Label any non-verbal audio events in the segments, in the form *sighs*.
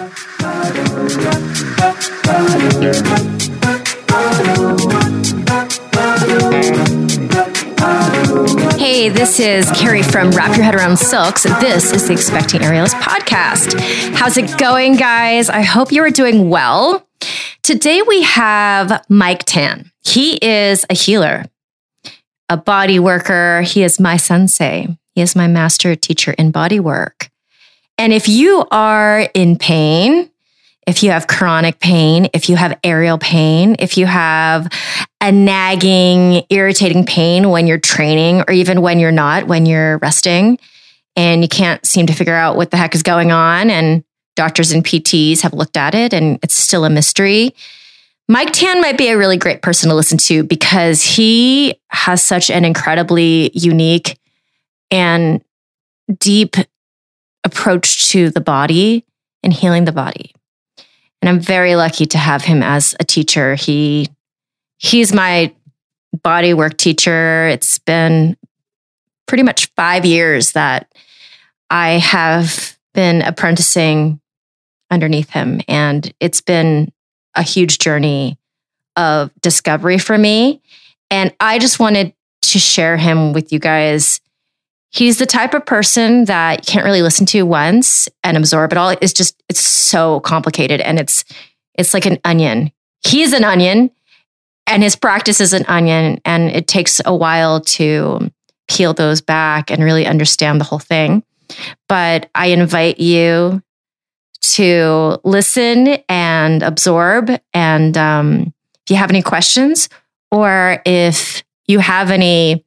Hey, this is Kerry from Wrap Your Head Around Silks. This is the Expecting Aerialist podcast. How's it going, guys? I hope you are doing well. Today we have Mike Tan. He is a healer, a body worker. He is my sensei. He is my master teacher in body work. And if you are in pain, if you have chronic pain, if you have aerial pain, if you have a nagging, irritating pain when you're training or even when you're not, when you're resting and you can't seem to figure out what the heck is going on, and doctors and PTs have looked at it and it's still a mystery. Mike Tan might be a really great person to listen to because he has such an incredibly unique and deep approach to the body and healing the body. And I'm very lucky to have him as a teacher. He he's my body work teacher. It's been pretty much 5 years that I have been apprenticing underneath him and it's been a huge journey of discovery for me and I just wanted to share him with you guys he's the type of person that you can't really listen to once and absorb it all. It's just it's so complicated and it's it's like an onion. He's an onion and his practice is an onion and it takes a while to peel those back and really understand the whole thing. But I invite you to listen and absorb and um, if you have any questions or if you have any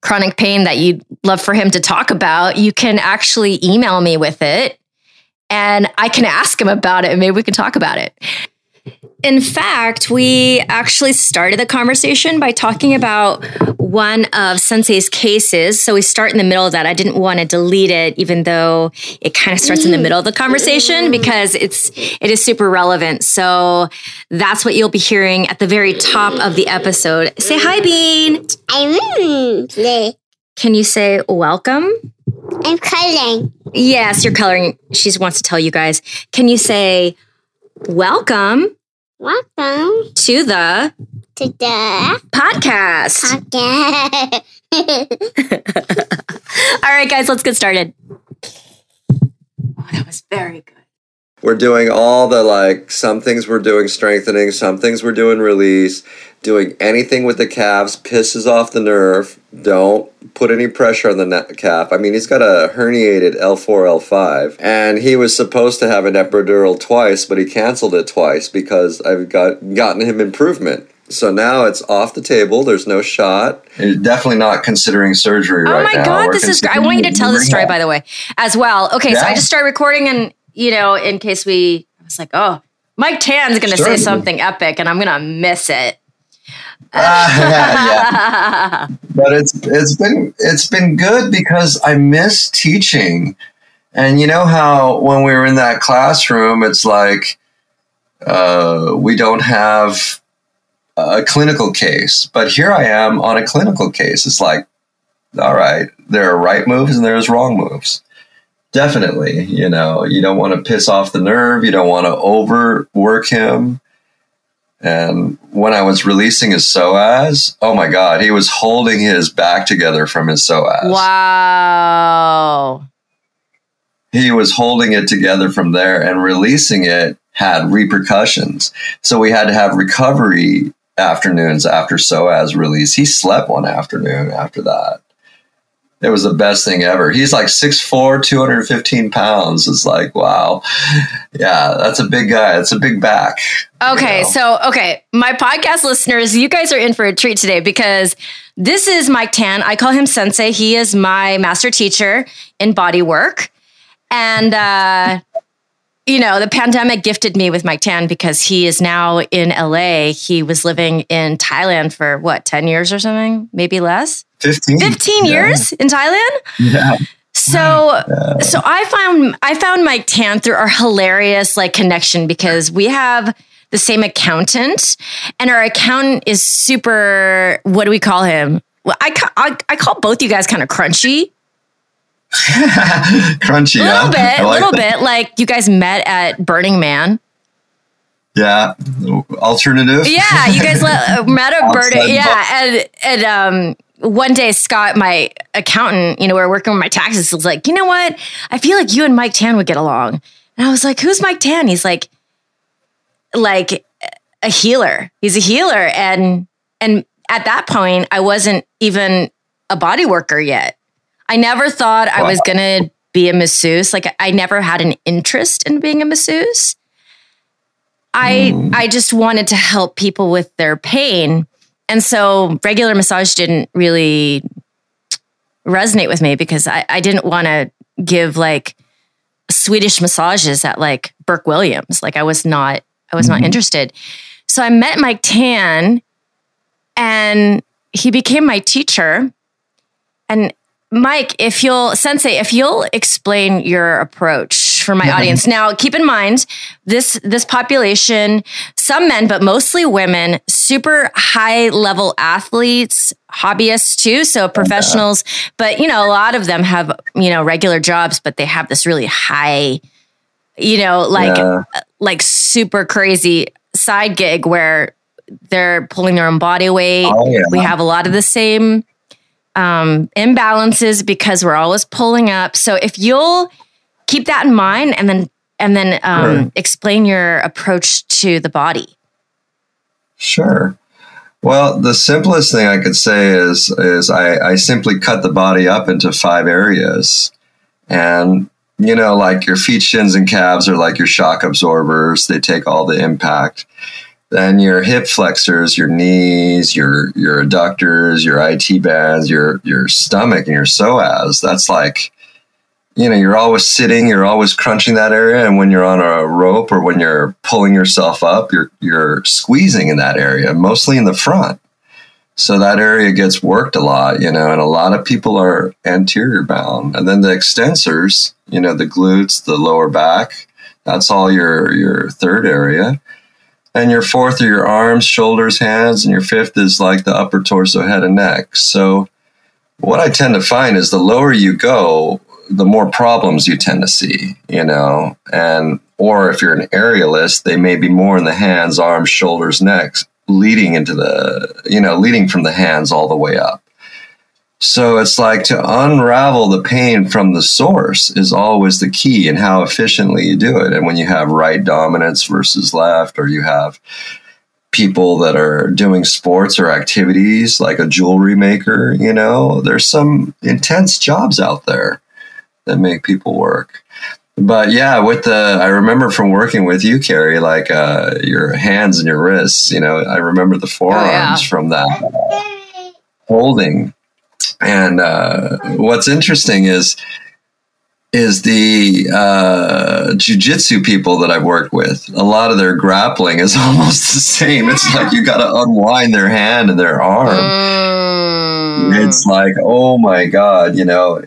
chronic pain that you'd love for him to talk about, you can actually email me with it and I can ask him about it and maybe we can talk about it. In fact, we actually started the conversation by talking about one of Sensei's cases. So we start in the middle of that. I didn't want to delete it, even though it kind of starts in the middle of the conversation because it's it is super relevant. So that's what you'll be hearing at the very top of the episode. Say hi, Bean. I'm Can you say welcome? I'm coloring. Yes, you're coloring. She wants to tell you guys. Can you say welcome Welcome to the to the podcast? *laughs* podcast. *laughs* All right, guys, let's get started. Oh, that was very good. We're doing all the like, some things we're doing strengthening, some things we're doing release. Doing anything with the calves pisses off the nerve. Don't put any pressure on the ne- calf. I mean, he's got a herniated L4, L5, and he was supposed to have an epidural twice, but he canceled it twice because I've got gotten him improvement. So now it's off the table. There's no shot. He's definitely not considering surgery Oh right my now. God, We're this is great. I want you to tell this story, by the way, as well. Okay, so I just started recording, and, you know, in case we, I was like, oh, Mike Tan's going to say something epic, and I'm going to miss it. *laughs* yeah. but it's it's been it's been good because I miss teaching, and you know how when we were in that classroom, it's like uh, we don't have a clinical case, but here I am on a clinical case. It's like, all right, there are right moves and there's wrong moves. Definitely, you know, you don't want to piss off the nerve. You don't want to overwork him. And when I was releasing his psoas, oh my God, he was holding his back together from his psoas. Wow. He was holding it together from there and releasing it had repercussions. So we had to have recovery afternoons after psoas release. He slept one afternoon after that. It was the best thing ever. He's like 6'4, 215 pounds. It's like, wow. Yeah, that's a big guy. That's a big back. Okay, you know? so okay, my podcast listeners, you guys are in for a treat today because this is Mike Tan. I call him Sensei. He is my master teacher in body work, and uh, you know the pandemic gifted me with Mike Tan because he is now in LA. He was living in Thailand for what ten years or something, maybe less. 15. 15 Yeah. years in Thailand. Yeah. So so I found I found Mike Tan through our hilarious like connection because we have the same accountant and our accountant is super what do we call him? Well, I ca- I, I call both you guys kind of crunchy. *laughs* Crunchy. A yeah. little bit, I a like little that. bit. Like you guys met at Burning Man. Yeah. Alternative. Yeah, you guys let, *laughs* met a the Yeah, and and um. One day, Scott, my accountant, you know, we were working with my taxes, was like, you know what? I feel like you and Mike Tan would get along. And I was like, who's Mike Tan? He's like, like a healer. He's a healer. And and at that point, I wasn't even a body worker yet. I never thought I was gonna be a masseuse. Like I never had an interest in being a masseuse. I Mm. I just wanted to help people with their pain. And so regular massage didn't really resonate with me because I, I didn't want to give like Swedish massages at like Burke Williams. Like I was not I was not Mhm. interested. So I met Mike Tan and he became my teacher. And Mike, if you'll sensei, if you'll explain your approach for my Yeah. audience. Now, keep in mind this this population, some men but mostly women, super high level athletes, hobbyists too, so professionals, but you know, a lot of them have, you know, regular jobs but they have this really high you know, like Yeah. Uh, like super crazy side gig where they're pulling their own body weight. Oh, yeah. We have a lot of the same um, imbalances because we're always pulling up. So if you'll keep that in mind and then and then um, Sure. explain your approach to the body. Sure. Well, the simplest thing I could say is is I, I simply cut the body up into five areas, and you know, like your feet, shins, and calves are like your shock absorbers. They take all the impact. Then your hip flexors, your knees, your your adductors, your IT bands, your your stomach, and your psoas. That's like you know, you're always sitting, you're always crunching that area, and when you're on a rope or when you're pulling yourself up, you're you're squeezing in that area, mostly in the front. So that area gets worked a lot, you know, and a lot of people are anterior bound. And then the extensors, you know, the glutes, the lower back, that's all your your third area. And your fourth are your arms, shoulders, hands, and your fifth is like the upper torso, head, and neck. So what I tend to find is the lower you go, the more problems you tend to see, you know, and or if you're an aerialist, they may be more in the hands, arms, shoulders, necks, leading into the, you know, leading from the hands all the way up. So it's like to unravel the pain from the source is always the key and how efficiently you do it. And when you have right dominance versus left, or you have people that are doing sports or activities like a jewelry maker, you know, there's some intense jobs out there that make people work. But yeah, with the, I remember from working with you, Kerry, like uh, your hands and your wrists, you know, I remember the forearms yeah. from that holding. And uh, what's interesting is, is the uh, jujitsu people that I've worked with. A lot of their grappling is *laughs* almost the same. It's like you got to unwind their hand and their arm. Mm. It's like, oh my god, you know,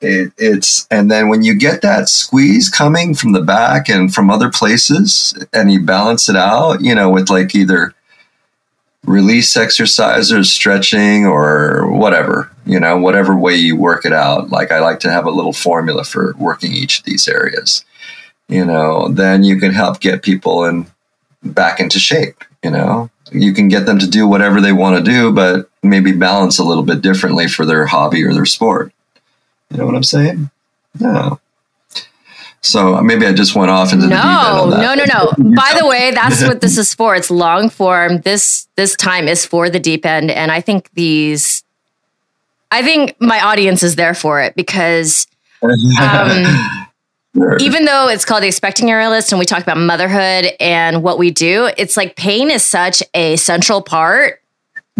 it, it's and then when you get that squeeze coming from the back and from other places, and you balance it out, you know, with like either release exercise or stretching or whatever, you know, whatever way you work it out. Like I like to have a little formula for working each of these areas. You know, then you can help get people in back into shape, you know. You can get them to do whatever they want to do, but maybe balance a little bit differently for their hobby or their sport. You know what I'm saying? No. So maybe I just went off into the deep end No, on that. no, no, no. *laughs* By the way, that's what this is for. It's long form. This this time is for the deep end, and I think these, I think my audience is there for it because um, Sure. *laughs* even though it's called the expecting aerialist, and we talk about motherhood and what we do, it's like pain is such a central part.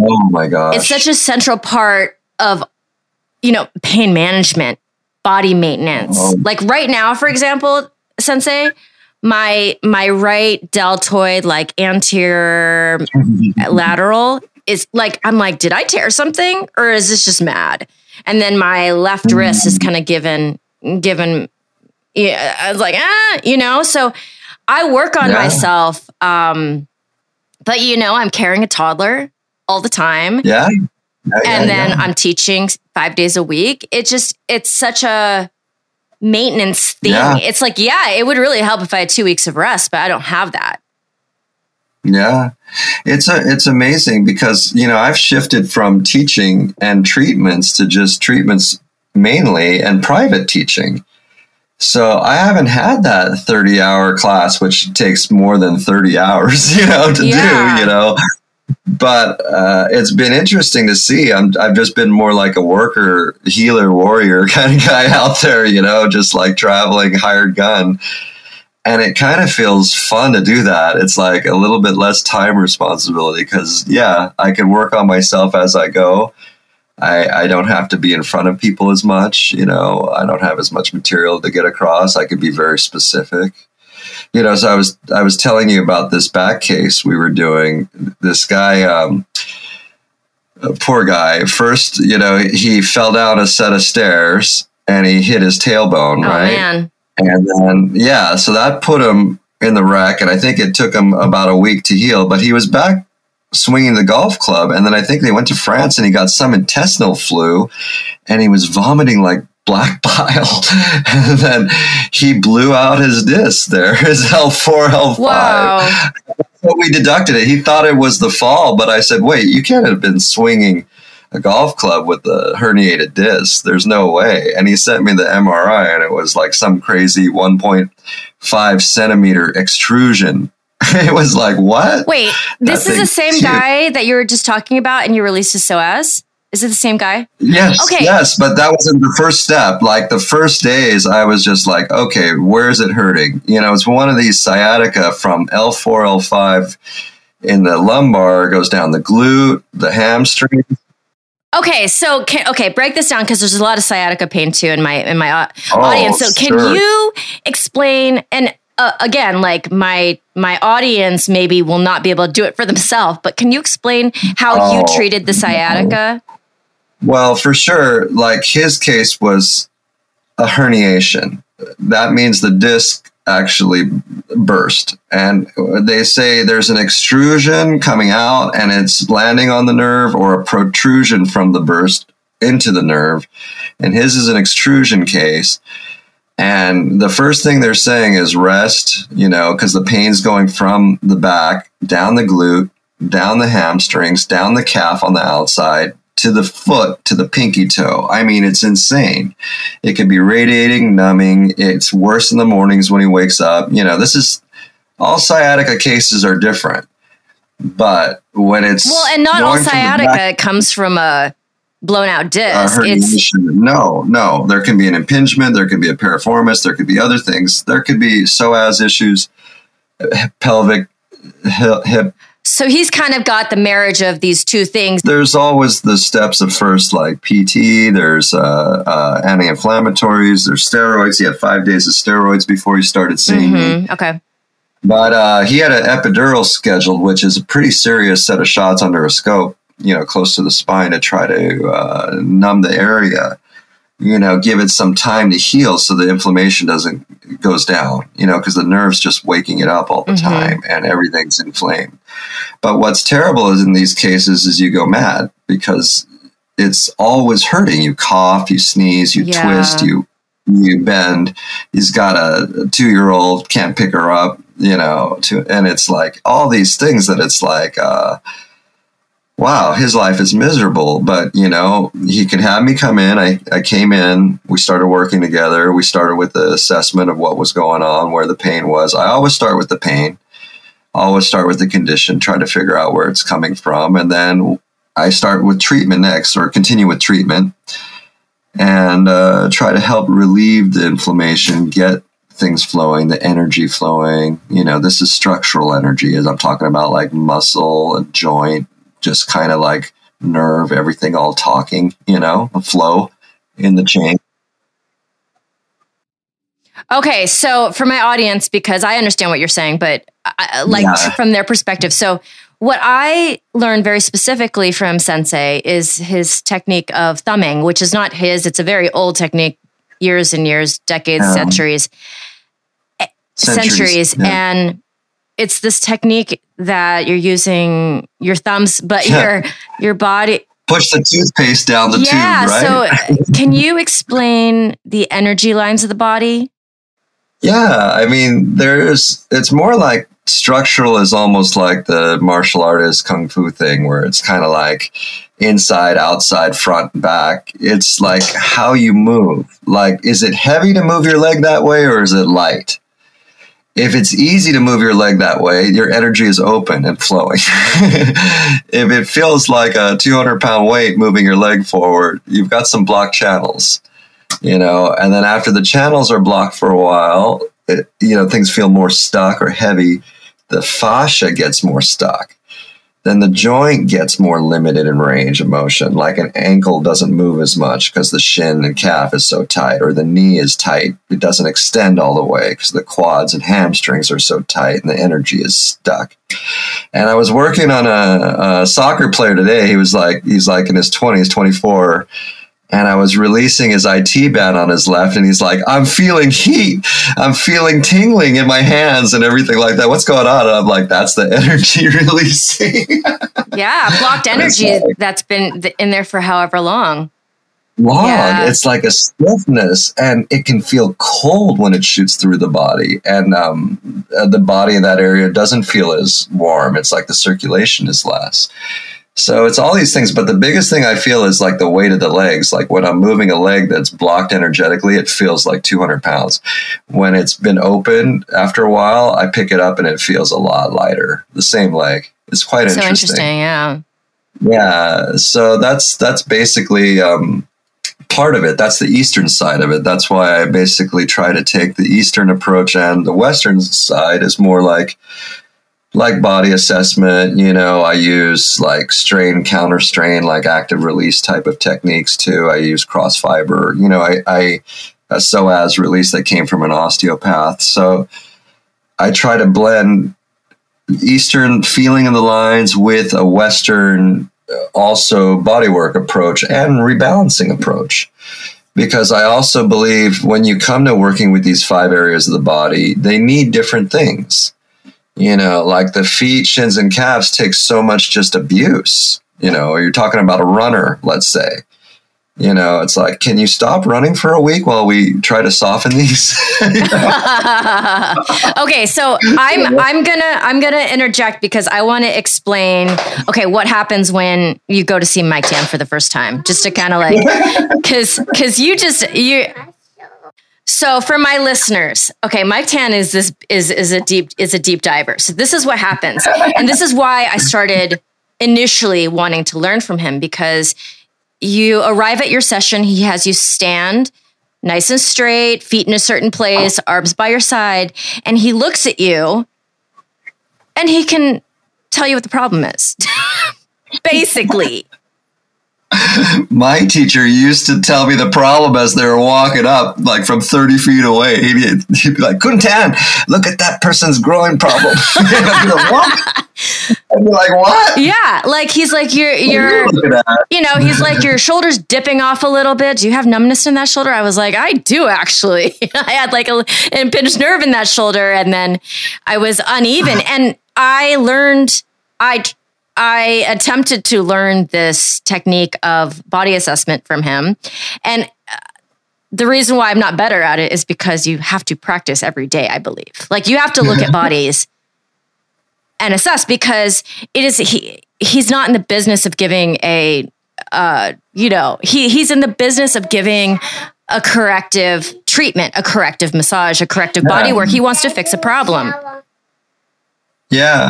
oh my gosh. It's such a central part of, you know, pain management, body maintenance. Oh. Like right now, for example, Sensei, my my right deltoid, like anterior *laughs* lateral, is like I'm like, did I tear something, or is this just mad? And then my left wrist is kind of given given. Yeah, I was like, ah, you know. So I work on Yeah. myself, um, but you know, I'm carrying a toddler all the time yeah. Oh, yeah, and then yeah. I'm teaching five days a week. It just it's such a maintenance thing. Yeah. It's like, yeah, it would really help if I had two weeks of rest, but I don't have that. Yeah, it's a it's amazing because you know I've shifted from teaching and treatments to just treatments mainly and private teaching. So I haven't had that thirty hour class, which takes more than thirty hours, *laughs* you know, to Yeah. do. You know, but uh, it's been interesting to see. I'm I've just been more like a worker, healer, warrior *laughs* kind of guy out there. You know, just like traveling, hired gun and it kind of feels fun to do that. It's like a little bit less time responsibility because, yeah, I can work on myself as I go. I, I don't have to be in front of people as much. You know, I don't have as much material to get across. I can be very specific. You know, so I was I was telling you about this back case we were doing. This guy, um, poor guy. First, you know, he fell down a set of stairs and he hit his tailbone. Oh right, man. and then, yeah, so that put him in the wreck. And I think it took him about a week to heal, but he was back swinging the golf club. And then I think they went to France and he got some intestinal flu and he was vomiting like black *laughs* bile. and then he blew out his disc there, *laughs* his L4, L5. Wow. But we deducted it. He thought it was the fall, but I said, wait, you can't have been swinging a golf club with a herniated disc. There's no way. And he sent me the MRI, and it was like some crazy 1.5 centimeter extrusion. *laughs* it was like, what? Wait, this That is the same huge. guy that you were just talking about and you released his psoas? Is it the same guy? Yes, Okay. yes, but that wasn't the first step. Like the first days, I was just like, okay, where is it hurting? You know, it's one of these sciatica from L4, L5 in the lumbar, goes down the glute, the hamstring. Okay, so can, okay, break this down because there's a lot of sciatica pain too in my in my Oh, audience. So can sure. you explain and uh, again, like my my audience maybe will not be able to do it for themselves, but can you explain how you Oh, treated the sciatica? Well, for sure, like his case was a herniation. That means the disc actually burst. And they say there's an extrusion coming out and it's landing on the nerve or a protrusion from the burst into the nerve. And his is an extrusion case. And the first thing they're saying is rest, you know, because the pain's going from the back down the glute, down the hamstrings, down the calf on the outside, to the foot, to the pinky toe. I mean, it's insane. It can be radiating, numbing. It's worse in the mornings when he wakes up. You know, this is all sciatica cases are different. But when it's Well, and not all the back- sciatica comes from a blown out uh, disc. it's. No, no. There can be an impingement. There can be a piriformis. There could be other things. There could be psoas issues, pelvic, hip. hip. So he's kind of got the marriage of these two things. There's always the steps of first, like PT. There's uh, uh, anti-inflammatories. There's steroids. He had five days of steroids before he started seeing me. Mhm, Okay. But uh, he had an epidural scheduled, which is a pretty serious set of shots under a scope, you know, close to the spine to try to uh, numb the area, you know, give it some time to heal so the inflammation doesn't goes down, you know, because the nerve's just waking it up all the Mhm. time and everything's inflamed. But what's terrible is in these cases is you go mad because it's always hurting. You cough, you sneeze, you Yeah. twist, you you bend. He's got a two year old, can't pick her up, you know, to, and it's like all these things that it's like, uh, wow, his life is miserable, but you know, he could have me come in. I, I came in, we started working together. We started with the assessment of what was going on, where the pain was. I always start with the pain, always start with the condition, try to figure out where it's coming from. And then I start with treatment next or continue with treatment and uh, try to help relieve the inflammation, get things flowing, the energy flowing. You know, this is structural energy, as I'm talking about, like muscle and joint, just kind of like nerve, everything all talking, you know, a flow in the chain. Okay, so for my audience, because I understand what you're saying, but I, like Yeah. from their perspective, so what I learned very specifically from Sensei is his technique of thumbing, which is not his; it's a very old technique, years and years, decades, Yeah. centuries, centuries, yeah. and it's this technique that you're using your thumbs, but Yeah. your your body. push the toothpaste down the yeah. tube, right? So, can you explain the energy lines of the body? Yeah, I mean, there's it's more like structural is almost like the martial artist kung fu thing where it's kind of like inside, outside, front, back. It's like how you move. Like, is it heavy to move your leg that way or is it light? If it's easy to move your leg that way, your energy is open and flowing. *laughs* if it feels like a 200 pound weight moving your leg forward, you've got some blocked channels you know and then after the channels are blocked for a while it, you know things feel more stuck or heavy the fascia gets more stuck then the joint gets more limited in range of motion. Like an ankle doesn't move as much because the shin and calf is so tight or the knee is tight. It doesn't extend all the way because the quads and hamstrings are so tight and the energy is stuck. And i was working on a, a soccer player today. He was like he's like in his 20s 24 and I was releasing his IT band on his left, and he's like, "I'm feeling heat. I'm feeling tingling in my hands and everything like that. What's going on?" And I'm like, "That's the *laughs* energy releasing." yeah, blocked energy like, that's been in there for however long. Long. Yeah. It's like a stiffness, and it can feel cold when it shoots through the body, and um, the body in that area doesn't feel as warm. It's like the circulation is less. So it's all these things, but the biggest thing I feel is like the weight of the legs. Like when I'm moving a leg that's blocked energetically, it feels like 200 pounds. When it's been open after a while, I pick it up and it feels a lot lighter. The same leg. It's quite so interesting. interesting. Yeah. Yeah. So that's that's basically um, part of it. That's the eastern side of it. That's why I basically try to take the eastern approach, and the western side is more like like body assessment, you know, I use like strain, counter strain, like active release type of techniques too. I use cross fiber, you know, I, I a psoas release that came from an osteopath. So I try to blend Eastern feeling of the lines with a Western uh, also bodywork approach and rebalancing approach. Because I also believe when you come to working with these five areas of the body, they need different things you know, like the feet, shins, and calves take so much just abuse. You know, you're talking about a runner, let's say. You know, it's like, can you stop running for a week while we try to soften these? *laughs* okay, so I'm I'm gonna I'm gonna interject because I want to explain. Okay, what happens when you go to see Mike Tan for the first time? Just to kind of like, *laughs* because because you just you so for my listeners, okay, Mike Tan is this is is a deep is a deep diver. So this is what happens. and this is why I started initially wanting to learn from him because you arrive at your session, he has you stand nice and straight, feet in a certain place, arms by your side, and he looks at you and he can tell you what the problem is. *laughs* Basically *laughs* my teacher used to tell me the problem as they were walking up, like from 30 feet away. He'd, he'd be like, Khun Tan, look at that person's growing problem. *laughs* I'd be like, what? I'd be like, what? Yeah. Like he's like, you're, you're, you know, he's like, your shoulder's dipping off a little bit. Do you have numbness in that shoulder? I was like, I do actually. *laughs* I had like a impinged nerve in that shoulder and then I was uneven. *sighs* And I learned, I I attempted to learn this technique of body assessment from him. And uh, the reason why I'm not better at it is because you have to practice every day, I believe. Like you have to look at *laughs* bodies and assess because it is he he's not in the business of giving a uh you know, he he's in the business of giving a corrective treatment, a corrective massage, a corrective body work. He wants to fix a problem. Yeah.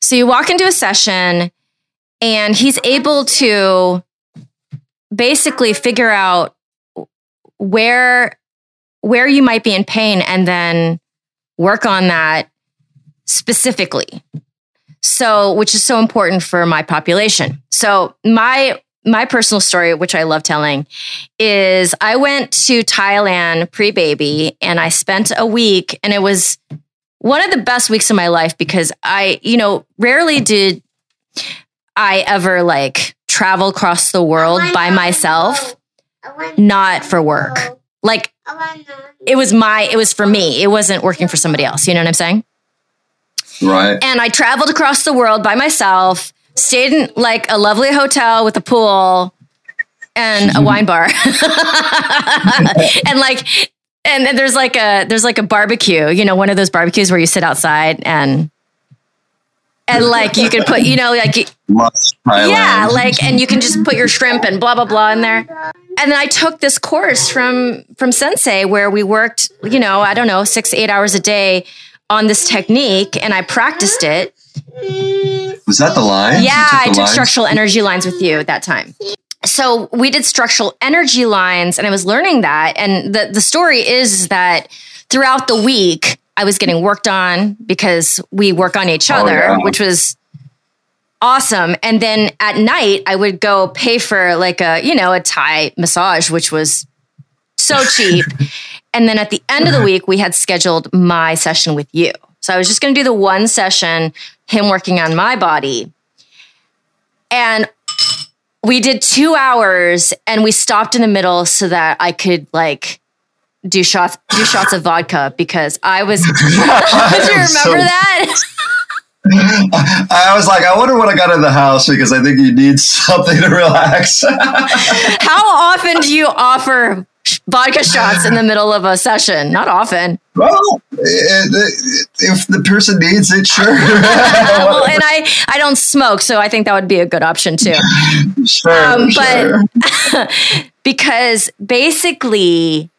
So you walk into a session and he's able to basically figure out where where you might be in pain and then work on that specifically. So, which is so important for my population. So, my my personal story, which I love telling, is I went to Thailand pre baby and I spent a week, and it was one of the best weeks of my life because I, you know, rarely did I ever like travel across the world by myself, not for work. Like it was my, it was for me. It wasn't working for somebody else. You know what I'm saying? Right. And I traveled across the world by myself, stayed in like a lovely hotel with a pool and a mm-hmm. wine bar. *laughs* and like and then there's like a there's like a barbecue, you know, one of those barbecues where you sit outside and and like you can put, you know, like yeah, like and you can just put your shrimp and blah blah blah in there. And then I took this course from from Sensei where we worked, you know, I don't know, 6 8 hours a day on this technique and I practiced it. was that the line? Yeah, I took structural energy lines with you at that time. So we did structural energy lines and I was learning that. And the, the story is that throughout the week, I was getting worked on because we work on each Oh, other, yeah. which was awesome. And then at night, I would go pay for like a, you know, a Thai massage, which was so *laughs* cheap. and then at the end of the week, we had scheduled my session with you. So I was just going to do the one session, him working on my body. And we did two hours and we stopped in the middle so that I could like do shots do shots of vodka because I was *laughs* do you *laughs* remember So- that? *laughs* I was like, I wonder when I got in the house because I think you need something to relax. How often do you offer vodka shots in the middle of a session? Not often. well, it- if the person needs it, sure. *laughs* well, and *laughs* I I don't smoke, so I think that would be a good option too. sure, Um, sure. but *laughs* because basically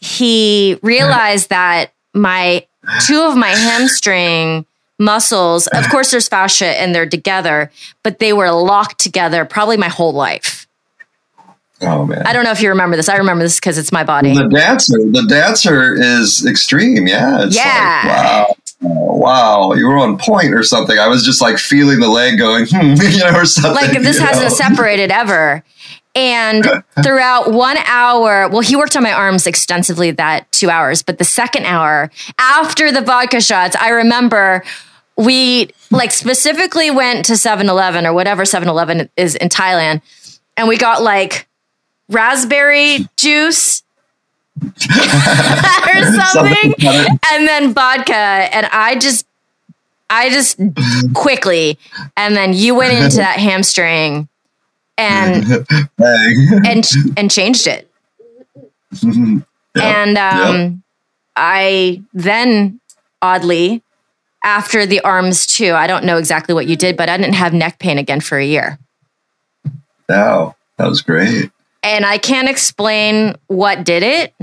he realized that my two of my hamstring muscles, of course, there's fascia and they're together, but they were locked together probably my whole life. Oh man. I don't know if you remember this. I remember this because it's my body. The dancer, the dancer is extreme. Yeah. It's Yeah. Like, wow. Oh, wow. You were on point or something. I was just like feeling the leg going, *laughs* hmm, *laughs* you know, or something. like this hasn't know? separated ever. And *laughs* throughout one hour, well, he worked on my arms extensively that two hours, but the second hour after the vodka shots, I remember we like specifically went to 7 Eleven or whatever 7 Eleven is in Thailand, and we got like raspberry juice *laughs* or something, and then vodka. And I just, I just quickly, and then you went into that hamstring and *laughs* and and changed it. Yep. And um, Yep. I then, oddly, after the arms too, I don't know exactly what you did, but I didn't have neck pain again for a year. Wow. That was great. And I can't explain what did it,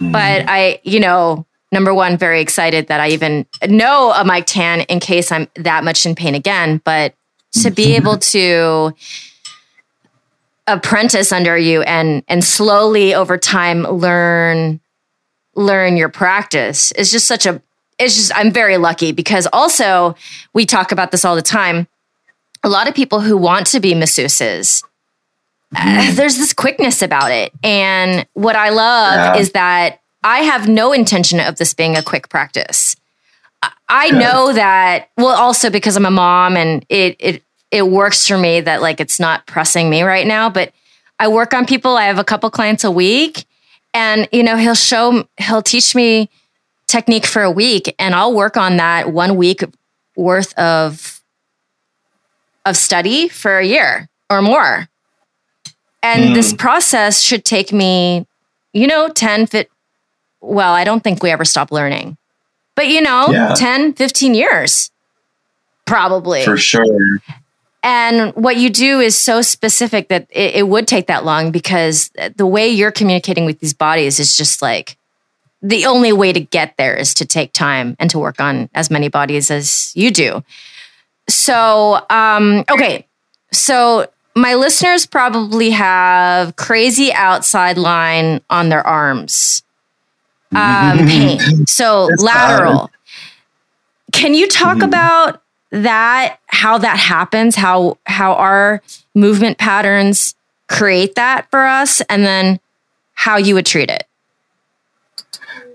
Mm. but I, you know, number one, very excited that I even know a Mike Tan in case I'm that much in pain again. But to be able to apprentice under you and and slowly over time learn learn your practice is just such a it's just I'm very lucky because also we talk about this all the time. A lot of people who want to be masseuses, uh, there's this quickness about it. And what I love Yeah. is that I have no intention of this being a quick practice. I- know that well also because I'm a mom and it it it works for me that like it's not pressing me right now, but I work on people. I have a couple clients a week and you know, he'll show he'll teach me technique for a week and I'll work on that one week worth of of study for a year or more. And Hmm. this process should take me, you know, 10 fit well, I don't think we ever stop learning. But you know, Yeah. 10, 15 years probably. For sure. And what you do is so specific that it, it would take that long because the way you're communicating with these bodies is just like the only way to get there is to take time and to work on as many bodies as you do. So, um, okay. So, my listeners probably have crazy outside line on their arms um, *laughs* pain. So, lateral. Can you talk Mhm. about that how that happens how how our movement patterns create that for us and then how you would treat it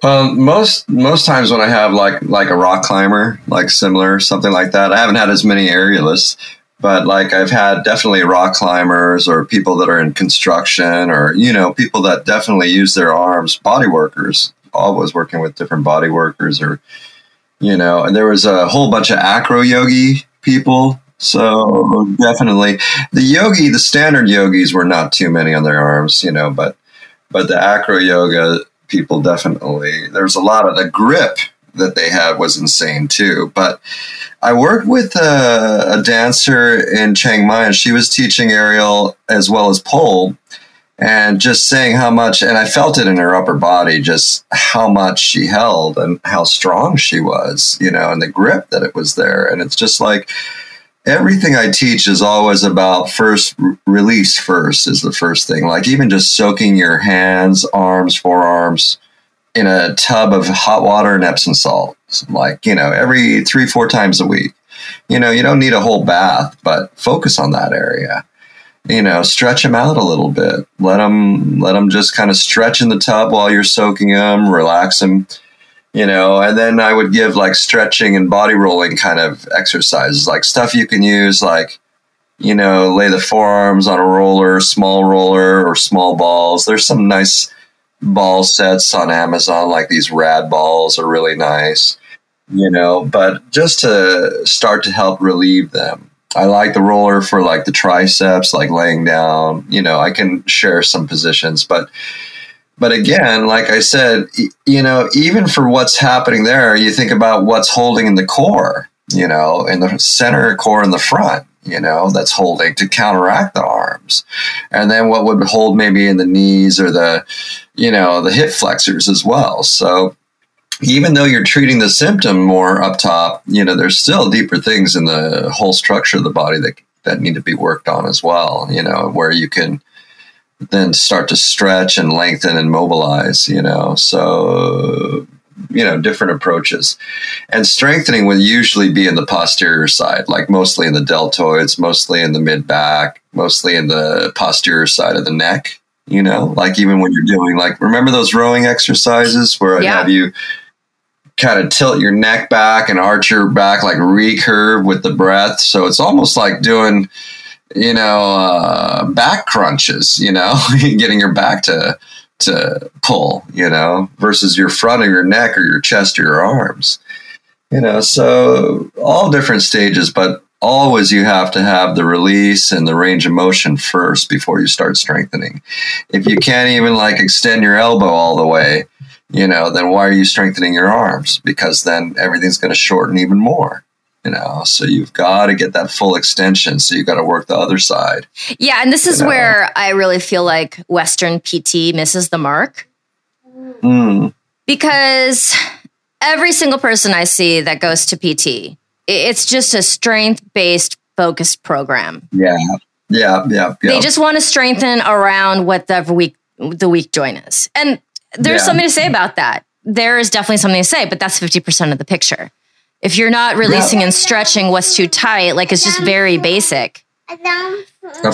Um, most most times when I have like like a rock climber, like similar something like that, I haven't had as many aerialists, but like I've had definitely rock climbers or people that are in construction or you know people that definitely use their arms, body workers, always working with different body workers or you know, and there was a whole bunch of acro yogi people. So definitely the yogi, the standard yogis were not too many on their arms, you know, but but the acro yoga people definitely there's a lot of the grip that they had was insane too. But I worked with a, a dancer in Chiang Mai, and she was teaching aerial as well as pole, and just saying how much, and I felt it in her upper body, just how much she held and how strong she was, you know, and the grip that it was there. And it's just like everything I teach is always about first release first is the first thing. Like even just soaking your hands, arms, forearms in a tub of hot water and Epsom salt, like, you know, every three, four times a week. You know, you don't need a whole bath, but focus on that area. You know, stretch them out a little bit. Let them, let them just kind of stretch in the tub while you're soaking them, relax them, you know, and then I would give like stretching and body rolling kind of exercises, like stuff you can use, like, you know, lay the forearms on a roller, small roller or small balls. There's some nice ball sets on Amazon, like these rad balls are really nice, you know, but just to start to help relieve them. I like the roller for like the triceps, like laying down, you know, I can share some positions, but but again, like I said, you know, even for what's happening there, you think about what's holding in the core, you know, in the center core in the front you know, that's holding to counteract the arms. And then what would hold maybe in the knees or the, you know, the hip flexors as well. So even though you're treating the symptom more up top, you know, there's still deeper things in the whole structure of the body that, that need to be worked on as well, you know, where you can then start to stretch and lengthen and mobilize, you know. So you know different approaches. And strengthening would usually be in the posterior side like mostly in the deltoids mostly in the mid back mostly in the posterior side of the neck you know? Like even when you're doing like remember those rowing exercises where i yeah. have you kind of tilt your neck back and arch your back like recurve with the breath? So it's almost like doing you know uh, back crunches you know? *laughs* Getting your back to to pull, you know, versus your front or your neck or your chest or your arms. You know, so all different stages, but always you have to have the release and the range of motion first before you start strengthening. If you can't even like extend your elbow all the way, you know, then why are you strengthening your arms? Because then everything's going to shorten even more you know so you've got to get that full extension so you've got to work the other side yeah and this is know? where i really feel like western pt misses the mark mm. because every single person i see that goes to pt it's just a strength based focused program yeah yeah yeah, yeah. they just want to strengthen around what the weak the weak joint is and there's yeah. something to say about that there is definitely something to say but that's 50% of the picture if you're not releasing yeah. and stretching what's too tight, like it's just very basic.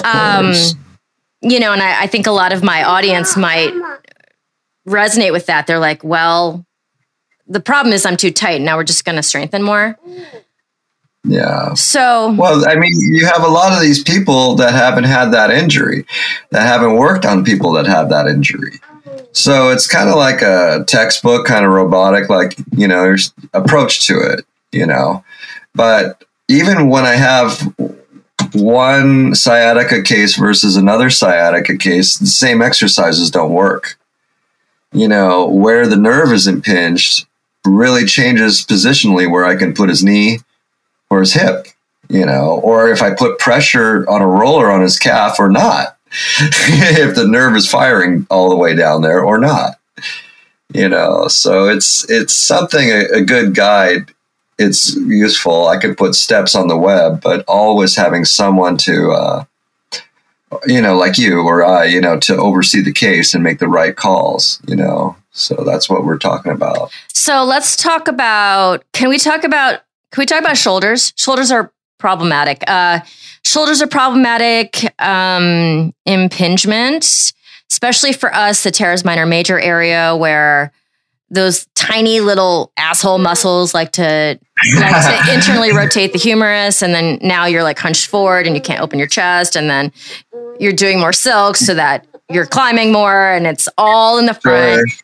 Um, you know, and I, I think a lot of my audience might resonate with that. They're like, well, the problem is I'm too tight. Now we're just going to strengthen more. Yeah. So, well, I mean, you have a lot of these people that haven't had that injury, that haven't worked on people that have that injury. So it's kind of like a textbook, kind of robotic, like, you know, approach to it you know. But even when I have one sciatica case versus another sciatica case, the same exercises don't work. You know, where the nerve is impinged really changes positionally where I can put his knee or his hip, you know, or if I put pressure on a roller on his calf or not, *laughs* if the nerve is firing all the way down there or not. You know, so it's it's something a, a good guide it's useful. I could put steps on the web, but always having someone to, uh, you know, like you or I, you know, to oversee the case and make the right calls, you know. So that's what we're talking about. So let's talk about. Can we talk about? Can we talk about shoulders? Shoulders are problematic. Uh, shoulders are problematic. Um, impingement, especially for us, the teres minor major area where those tiny little asshole muscles like to like to *laughs* internally rotate the humerus and then now you're like hunched forward and you can't open your chest and then you're doing more silks so that you're climbing more and it's all in the front sure.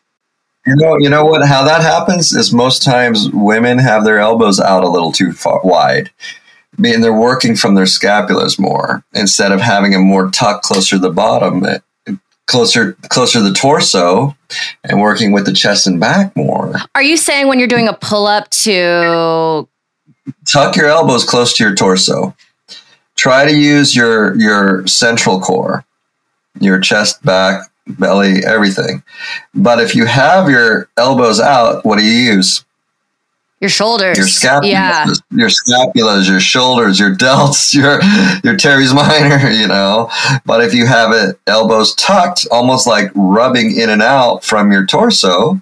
you know you know what how that happens is most times women have their elbows out a little too far wide Being they're working from their scapulas more instead of having them more tucked closer to the bottom, eh, closer closer to the torso, and working with the chest and back more. Are you saying when you're doing a pull up to Tuck your elbows close to your torso. Try to use your your central core, your chest, back, belly, everything. But if you have your elbows out, what do you use? Your shoulders? Your scapulas, Yeah. your scapulas, your shoulders, your delts, *laughs* your your teres minor, *laughs* you know. But if you have it elbows tucked, almost like rubbing in and out from your torso,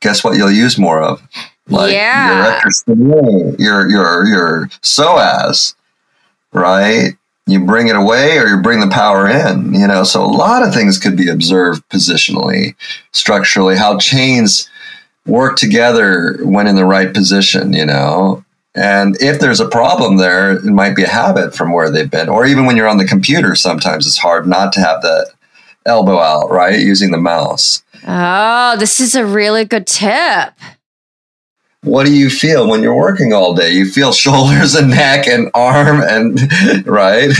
guess what you'll use more of? Like Yeah. your your your your psoas, right? You bring it away or you bring the power in, you know. So a lot of things could be observed positionally, structurally, how chains work together when in the right position, you know. And if there's a problem there, it might be a habit from where they've been. Or even when you're on the computer, sometimes it's hard not to have the elbow out, right? Using the mouse. Oh, this is a really good tip. What do you feel when you're working all day? You feel *laughs* shoulders and neck and arm and *laughs* right?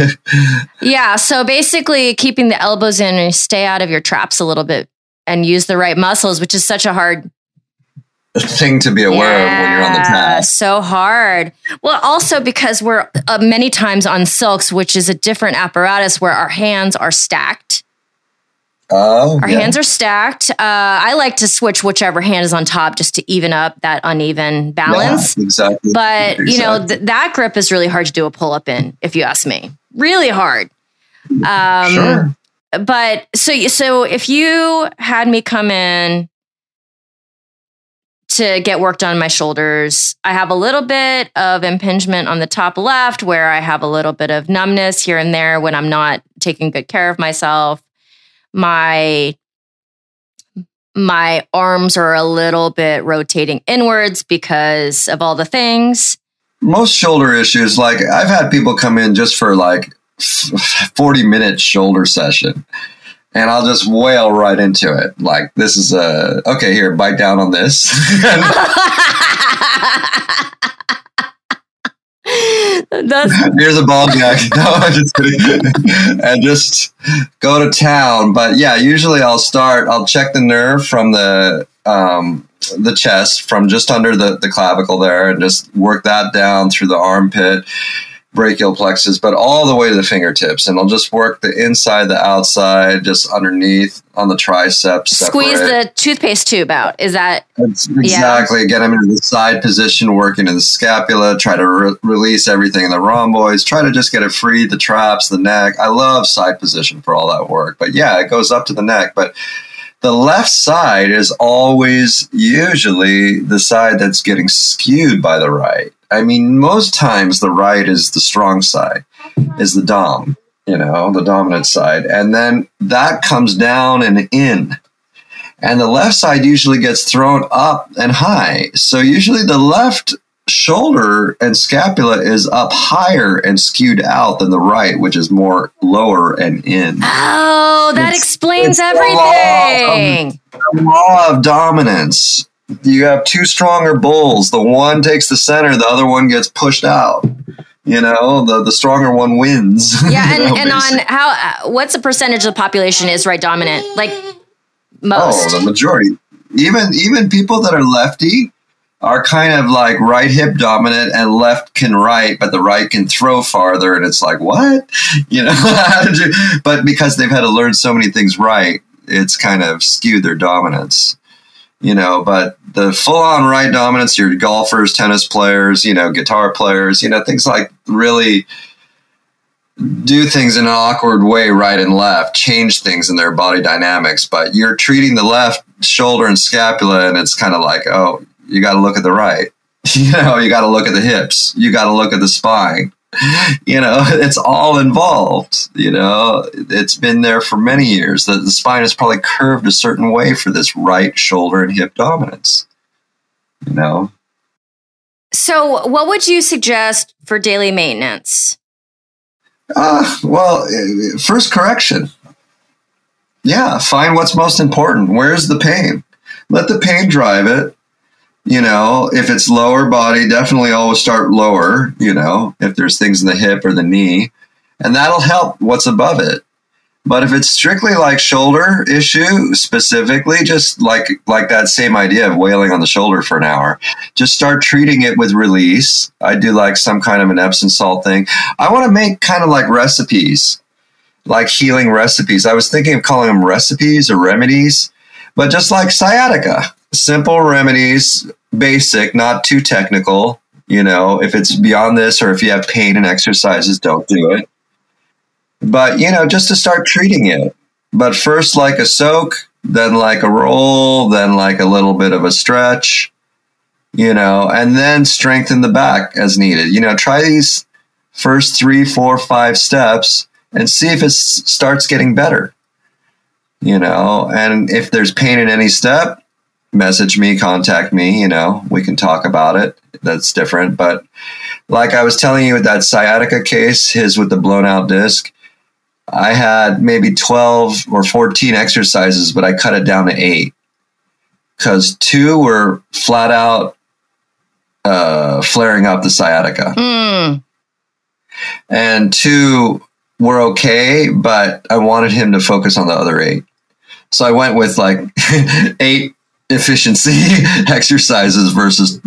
Yeah. So basically, keeping the elbows in and stay out of your traps a little bit and use the right muscles, which is such a hard thing to be aware of when you're on the Yeah, task. So hard. Well, also because we're uh, many times on silks, which is a different apparatus where our hands are stacked. Oh, Our yeah. hands are stacked. Uh, I like to switch whichever hand is on top just to even up that uneven balance. Yeah, exactly. But you know th- that grip is really hard to do a pull up in, if you ask me. Really hard. Um, sure. But so you- so if you had me come in to get work done on my shoulders, I have a little bit of impingement on the top left where I have a little bit of numbness here and there when I'm not taking good care of myself. My my arms are a little bit rotating inwards because of all the things. most shoulder issues like i've had people come in just for like 40 minute shoulder session and i'll just wail right into it. Like this is a okay here bite down on this. *laughs* That's *laughs* here's a ball gag *laughs* no i'm just kidding. And just go to town. But yeah usually i'll start i'll check the nerve from the um the chest from just under the, the clavicle there and just work that down through the armpit brachial plexus, but all the way to the fingertips. And I'll just work the inside, the outside, just underneath on the triceps. squeeze the toothpaste tube out. Is that That's exactly. Get them into the side position, working in the scapula, try to re- release everything in the rhomboids, try to just get it free, the traps, the neck. I love side position for all that work. But yeah, it goes up to the neck. But the left side is always usually the side that's getting skewed by the right. I mean, most times the right is the strong side, is the dom, you know, the dominant side. And then that comes down and in and the left side usually gets thrown up and high. So usually the left shoulder and scapula is up higher and skewed out than the right, which is more lower and in. Oh, that It's- explains it's the law of- everything. The law of dominance. You have two stronger bulls. The one takes the center, the other one gets pushed out. You know, the, the stronger one wins. *laughs* Yeah, and, know, and on how what's the percentage of the population is right dominant? Like most. Oh, the majority. Even even people that are lefty are kind of like right hip dominant and left can right, but the right can throw farther, and it's like what, *laughs* you know? how did you? But because they've had to learn so many things right, it's kind of skewed their dominance. You know, but the full on right dominance, your golfers, tennis players, you know, guitar players, you know, things like really do things in an awkward way, right and left, change things in their body dynamics. But you're treating the left shoulder and scapula, and it's kind of like, oh, you got to look at the right. *laughs* You know, you got to look at the hips. You got to look at the spine. *laughs* You know, it's all involved. You know, it's been there for many years. The, the spine is probably curved a certain way for this right shoulder and hip dominance. You know, So, what would you suggest for daily maintenance? Uh, well, first correction. Yeah, find what's most important. Where's the pain? Let the pain drive it. You know, if it's lower body, definitely always start lower, you know, if there's things in the hip or the knee, and that'll help what's above it. But if it's strictly like shoulder issue specifically, just like like that same idea of wailing on the shoulder for an hour, just start treating it with release. I do like some kind of an Epsom salt thing. I want to make kind of like recipes, like healing recipes. I was thinking of calling them recipes or remedies, but just like sciatica, simple remedies, basic, not too technical. You know, if it's beyond this or if you have pain and exercises, don't do it but you know, just to start treating it. But first, like a soak, then like a roll, then like a little bit of a stretch, you know, and then strengthen the back as needed. You know, try these first three, four, five steps and see if it starts getting better. You know, and if there's pain in any step, message me, contact me, you know, we can talk about it. That's different. But like I was telling you with that sciatica case, his with the blown out disc, I had maybe 12 or 14 exercises, but I cut it down to eight because two were flat out uh, flaring up the sciatica. Mm. And two were okay, but I wanted him to focus on the other eight. So I went with like *laughs* eight efficiency *laughs* exercises versus,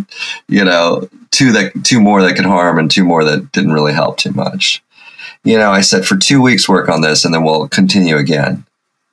you know, two that two more that could harm and two more that didn't really help too much you know, I said for two weeks work on this and then we'll continue again.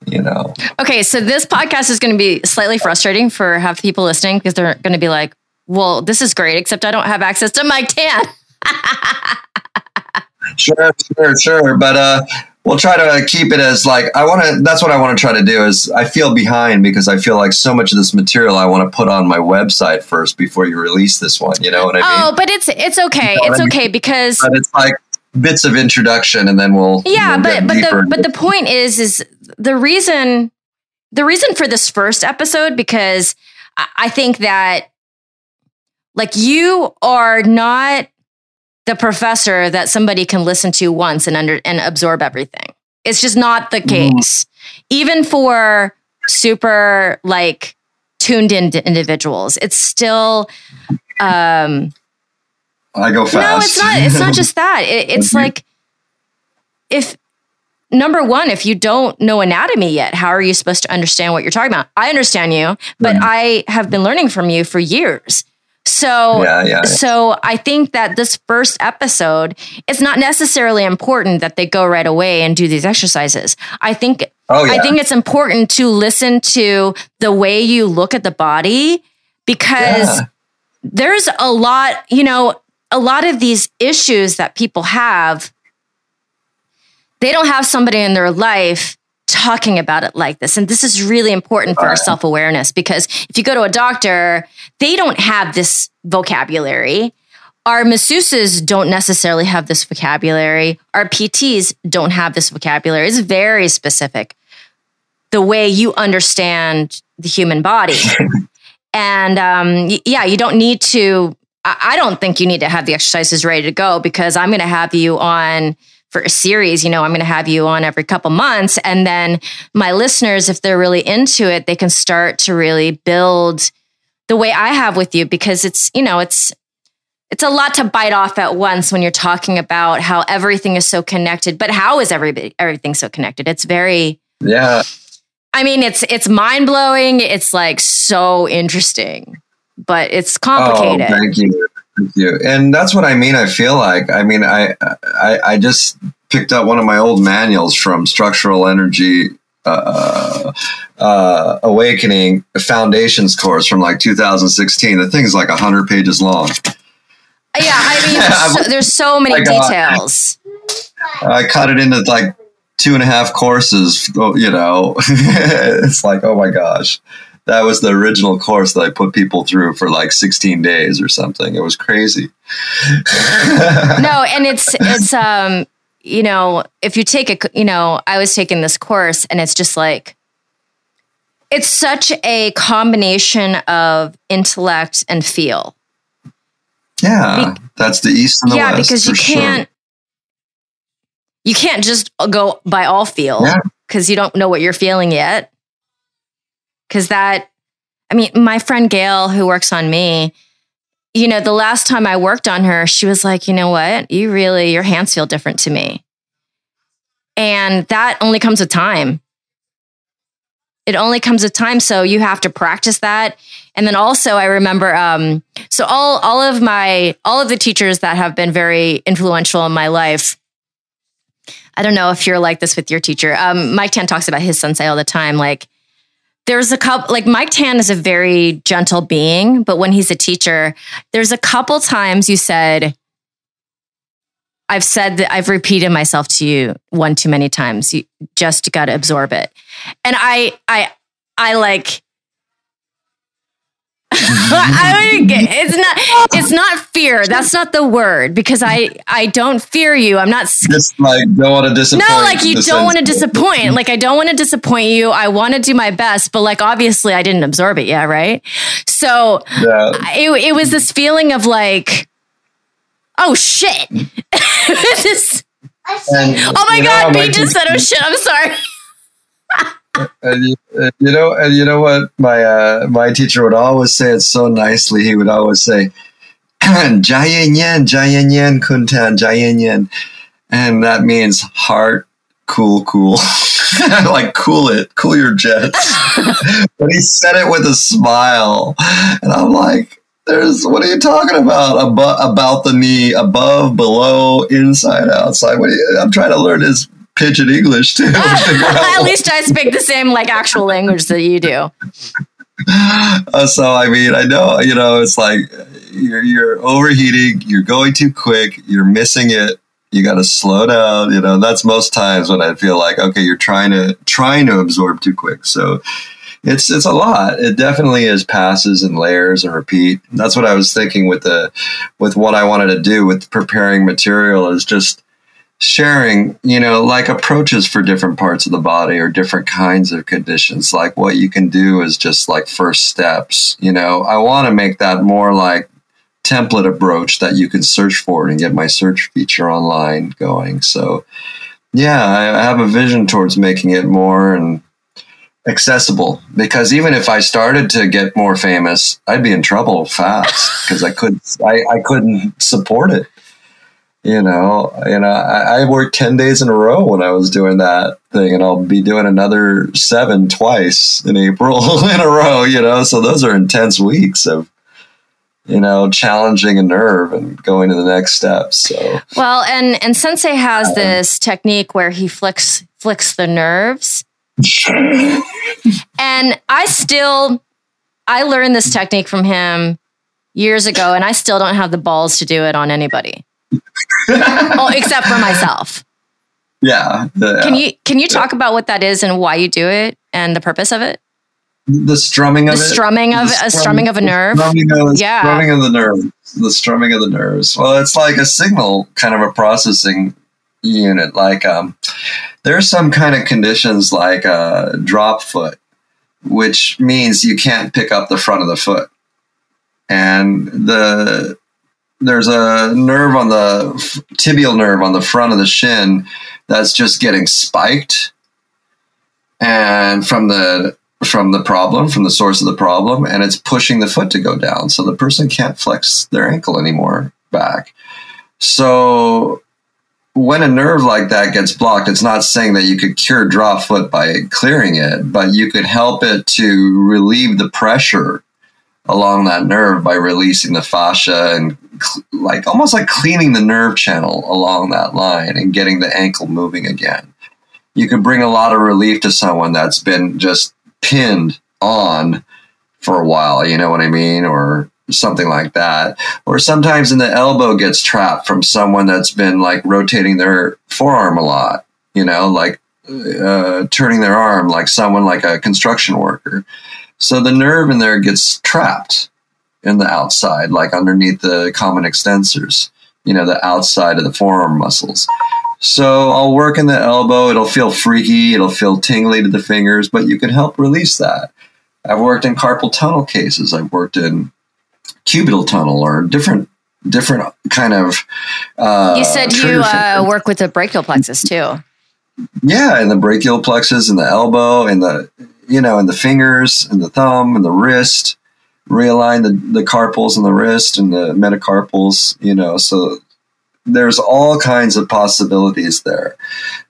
You know. Okay, so this podcast is going to be slightly frustrating for half the people listening because they're going to be like, "Well, this is great, except I don't have access to Mike Tan." *laughs* sure, sure, sure, but uh, we'll try to keep it as like I want to. That's what I want to try to do. Is I feel behind because I feel like so much of this material I want to put on my website first before you release this one. You know what I oh, mean? Oh, but it's it's okay. You know it's I mean? okay because but it's like bits of introduction and then we'll yeah but but the but the point is is the reason the reason for this first episode because i think that like you are not the professor that somebody can listen to once and under and absorb everything it's just not the Mm-hmm. case even for super like tuned in individuals it's still um I go fast. no, it's not. It's not *laughs* just that. It, it's Okay. like if number one, if you don't know anatomy yet, how are you supposed to understand what you're talking about? I understand you, but Right. I have been learning from you for years. So, yeah, yeah, yeah. so I think that this first episode, it's not necessarily important that they go right away and do these exercises. I think Oh. I think it's important to listen to the way you look at the body because there's a lot, you know, a lot of these issues that people have, they don't have somebody in their life talking about it like this. And this is really important for our self awareness because if you go to a doctor, they don't have this vocabulary. Our masseuses don't necessarily have this vocabulary. Our PTs don't have this vocabulary. It's very specific. The way you understand the human body. *laughs* and um, yeah, you don't need to, I I don't think you need to have the exercises ready to go because I'm going to have you on for a series. You know, I'm going to have you on every couple months. And then my listeners, if they're really into it, they can start to really build the way I have with you because it's, you know, it's, it's a lot to bite off at once when you're talking about how everything is so connected. But how is everybody everything so connected? It's very yeah. I mean, it's it's mind blowing. It's like so interesting, but it's complicated. Oh, thank you. Thank you. And that's what I mean. I feel like, I mean, I, I, I just picked up one of my old manuals from structural energy, uh, uh, awakening foundations course from like 2016. The thing's like hundred pages long. yeah, I mean, *laughs* there's so, there's so many Like, uh, details. I cut it into like two and a half courses. You know, *laughs* it's like, oh my gosh, that was the original course that I put people through for like 16 days or something. It was crazy. *laughs* no, and it's it's um, you know, if you take a, you know, I was taking this course, and it's just like. It's such a combination of intellect and feel. Yeah, that's the east and the yeah west. because you can't you can't just go by all feel Yeah. because you don't know what you're feeling yet because that I mean, my friend Gail, who works on me, you know, the last time I worked on her, she was like, you know what? You really, your hands feel different to me. And that only comes with time. It only comes with time. So you have to practice that. And then also I remember, um, so all, all of my, all of the teachers that have been very influential in my life, I don't know if you're like this with your teacher. Um, Mike Tan talks about his sensei all the time. Like there's a couple, like Mike Tan is a very gentle being, but when he's a teacher, there's a couple times you said, I've said that I've repeated myself to you one too many times. You just got to absorb it. And I, I, I like, *laughs* I would get, it's not it's not fear. That's not the word because I I don't fear you. I'm not Just like don't want to disappoint. no, like you don't want to disappoint. Like I don't want to disappoint you. I want to do my best, but like obviously I didn't absorb it yet, right? So Yeah. it, it was this feeling of like, oh shit. *laughs* This- And, oh my you know, god, my B just said oh shit. I'm sorry. And you, and you know, and you know what my uh, my teacher would always say it so nicely. He would always say, *clears throat* "Jayen yen, jayen yen, Khun Tan, jayen yen," and that means heart, cool, cool, *laughs* like cool it, cool your jets. *laughs* but he said it with a smile, and I'm like. There's what are you talking about? About about the knee, above, below, inside, outside. What you, I'm trying to learn his pigeon English too. *laughs* *laughs* to At least I speak the same like actual language that you do. *laughs* Uh, so I mean, I know you know it's like you're you're overheating, you're going too quick, you're missing it. You got to slow down. You know, that's most times when I feel like okay, you're trying to trying to absorb too quick. So it's it's a lot. It definitely is passes and layers and repeat. That's what I was thinking with the with what I wanted to do with preparing material is just sharing, you know, like approaches for different parts of the body or different kinds of conditions. Like what you can do is just like first steps. You know, I want to make that more like template approach that you can search for and get my search feature online going. So, yeah, I have a vision towards making it more and accessible because even if I started to get more famous, I'd be in trouble fast because I could I, I couldn't support it you know you know I, I worked 10 days in a row when i was doing that thing and i'll be doing another seven twice in april *laughs* in a row you know so those are intense weeks of you know challenging a nerve and going to the next step so Well, and and Sensei has um, this technique where he flicks flicks the nerves. *laughs* And I still I learned this technique from him years ago and I still don't have the balls to do it on anybody. *laughs* *laughs* oh, except for myself. yeah, yeah. Can you can you talk about what that is and why you do it and the purpose of it? the strumming The of it strumming of The a strum- strumming of a nerve. strumming of, Yeah. strumming of the nerves the strumming of the nerves well it's like a signal kind of a processing unit like um there's some kind of conditions like uh, drop foot which means you can't pick up the front of the foot and the there's a nerve on the tibial nerve on the front of the shin that's just getting spiked. And from the from the problem from the source of the problem and it's pushing the foot to go down. So the person can't flex their ankle anymore back. So when a nerve like that gets blocked it's not saying that you could cure drop foot by clearing it but you could help it to relieve the pressure along that nerve by releasing the fascia and cl- like almost like cleaning the nerve channel along that line and getting the ankle moving again you could bring a lot of relief to someone that's been just pinned on for a while, you know what I mean? Or something like that. Or sometimes in the elbow gets trapped from someone that's been like rotating their forearm a lot, you know, like uh, turning their arm like someone like a construction worker. So the nerve in there gets trapped in the outside, like underneath the common extensors, you know, the outside of the forearm muscles. So I'll work in the elbow. It'll feel freaky. It'll feel tingly to the fingers, but you can help release that. I've worked in carpal tunnel cases. I've worked in cubital tunnel or different different kind of. Uh, You said you uh, work with the brachial plexus too. yeah, in the brachial plexus, in the elbow, in the you know, in the fingers and the thumb and the wrist, realign the, the carpals in the wrist and the metacarpals, you know, so there's all kinds of possibilities there.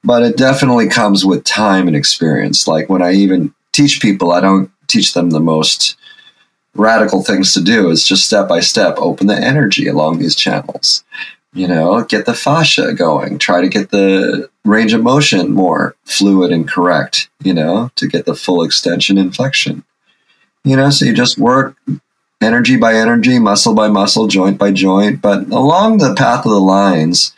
But it definitely comes with time and experience. Like when I even teach people, I don't teach them the most radical things to do. It's just step by step, open the energy along these channels. You know, get the fascia going, try to get the range of motion more fluid and correct, you know, to get the full extension and flexion. You know, so you just work energy by energy, muscle by muscle, joint by joint, but along the path of the lines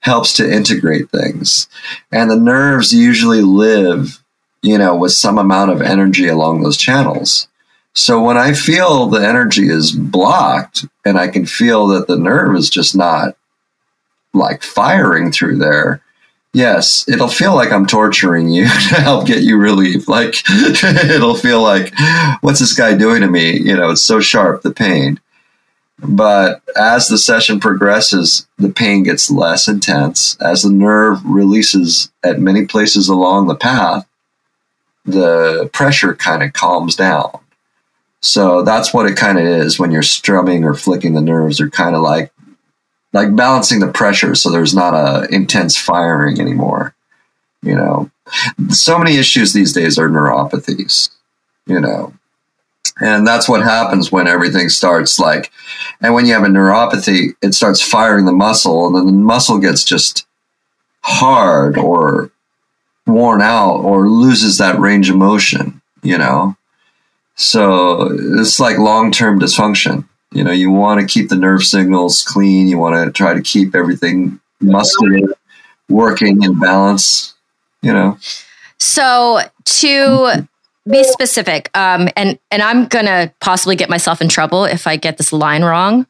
helps to integrate things. And the nerves usually live, you know, with some amount of energy along those channels. So when I feel the energy is blocked and I can feel that the nerve is just not like firing through there, yes, it'll feel like I'm torturing you *laughs* to help get you relief. Like *laughs* it'll feel like, what's this guy doing to me? You know, it's so sharp, the pain. But as the session progresses, the pain gets less intense. As the nerve releases at many places along the path, the pressure kind of calms down so that's what it kind of is when you're strumming or flicking the nerves. They're kind of like like balancing the pressure so there's not a intense firing anymore. You know, so many issues these days are neuropathies. You know, and that's what happens when everything starts like, and when you have a neuropathy, it starts firing the muscle, and then the muscle gets just hard or worn out or loses that range of motion. You know, so it's like long term dysfunction. You know, you want to keep the nerve signals clean. You want to try to keep everything muscular, working in balance. You know. So to be specific, um, and and I'm gonna possibly get myself in trouble if I get this line wrong.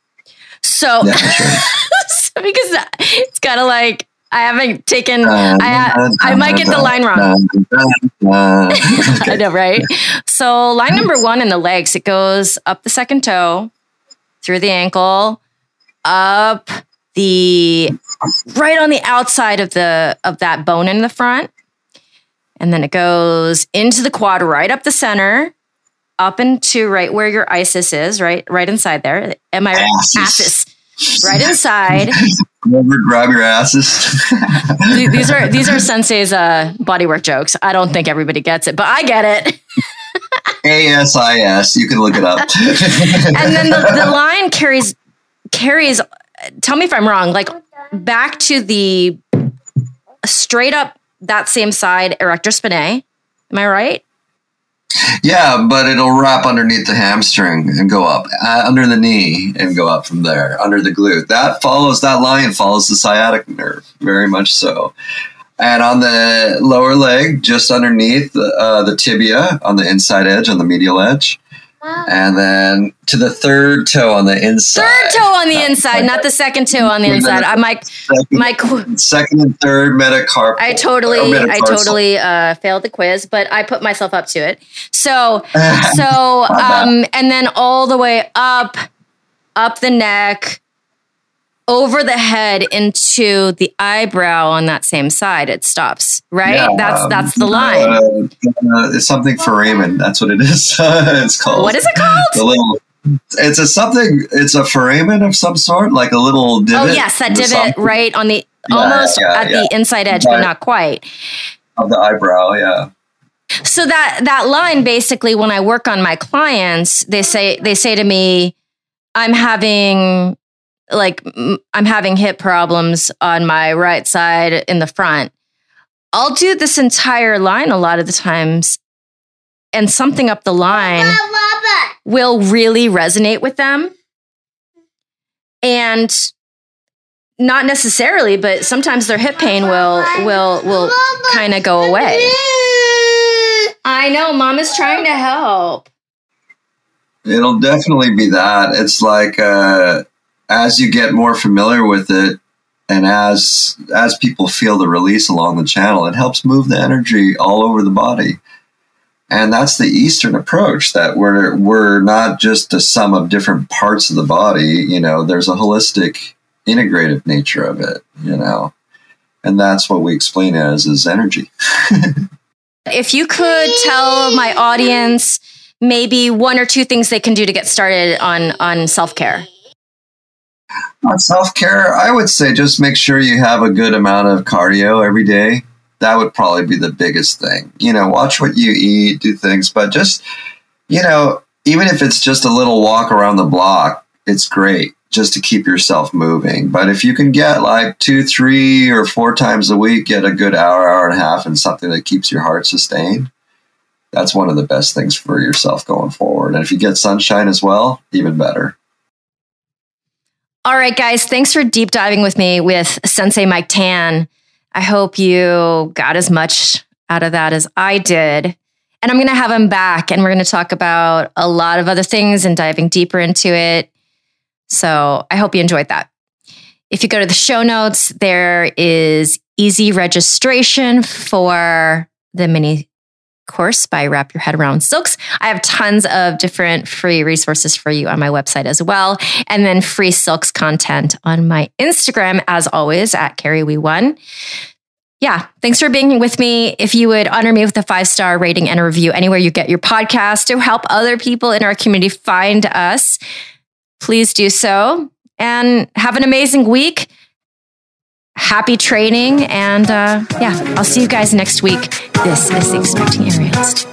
So, Yeah, sure. *laughs* so because it's kind of like I haven't taken. Uh, I uh, uh, I might get the line wrong. *laughs* I okay. know, right? So line number one in the legs, it goes up the second toe, through the ankle, up the right on the outside of the of that bone in the front, and then it goes into the quad, right up the center, up into right where your ASIS is, right, right inside there. Am I right? ASIS, right inside. *laughs* Over, grab your asses. These are these are *laughs* Sensei's uh, bodywork jokes. I don't think everybody gets it, but I get it. ASIS. You can look it up. *laughs* and then the, the *laughs* line carries carries tell me if i'm wrong like back to the straight up that same side erector spinae am i right yeah, but it'll wrap underneath the hamstring and go up uh, under the knee and go up from there under the glute. That follows that line follows the sciatic nerve very much so. And on the lower leg, just underneath uh, the tibia on the inside edge, on the medial edge, and then to the third toe on the inside. third toe on the inside not the second toe on the inside i my Second, my second and third metacarpal. i totally or i totally uh failed the quiz but i put myself up to it so *laughs* so um and then all the way up up the neck over the head into the eyebrow on that same side it stops right Yeah, that's that's the um, line uh, uh, it's something for foramen. That's what it is. *laughs* it's called. what is it called The little. It's a something. It's a foramen of some sort, like a little divot. oh yes that divot right on the Yeah, almost yeah, at the inside edge but not quite of the eyebrow. Yeah. so that that line basically when i work on my clients they say they say to me i'm having like I'm having hip problems on my right side in the front. I'll do this entire line a lot of the times and something up the line will really resonate with them. And not necessarily but sometimes their hip pain will will will kind of go away. I know, mom is trying to help. It'll definitely be that. It's like uh, as you get more familiar with it, and as as people feel the release along the channel, it helps move the energy all over the body. And that's the Eastern approach that we're we're not just a sum of different parts of the body. You know, there's a holistic, integrative nature of it. You know, and that's what we explain as is energy. *laughs* If you could tell my audience maybe one or two things they can do to get started on on self-care. On self care, I would say just make sure you have a good amount of cardio every day. That would probably be the biggest thing. You know, watch what you eat, do things, but just, you know, even if it's just a little walk around the block, it's great just to keep yourself moving. But if you can get like two, three, or four times a week, get a good hour, hour and a half, and something that keeps your heart sustained, that's one of the best things for yourself going forward. And if you get sunshine as well, even better. All right, guys, thanks for deep diving with me with Sensei Mike Tan. I hope you got as much out of that as I did. And I'm going to have him back and we're going to talk about a lot of other things and diving deeper into it. So I hope you enjoyed that. If you go to the show notes, there is easy registration for the mini course by Wrap Your Head Around Silks. I have tons of different free resources for you on my website as well. And then free silks content on my Instagram, as always, at Kerry One. Yeah, thanks for being with me. If you would honor me with a five star rating and a review anywhere you get your podcast to help other people in our community find us, please do so. And have an amazing week happy training. And uh, yeah, I'll see you guys next week. This is the Expecting Aerialist.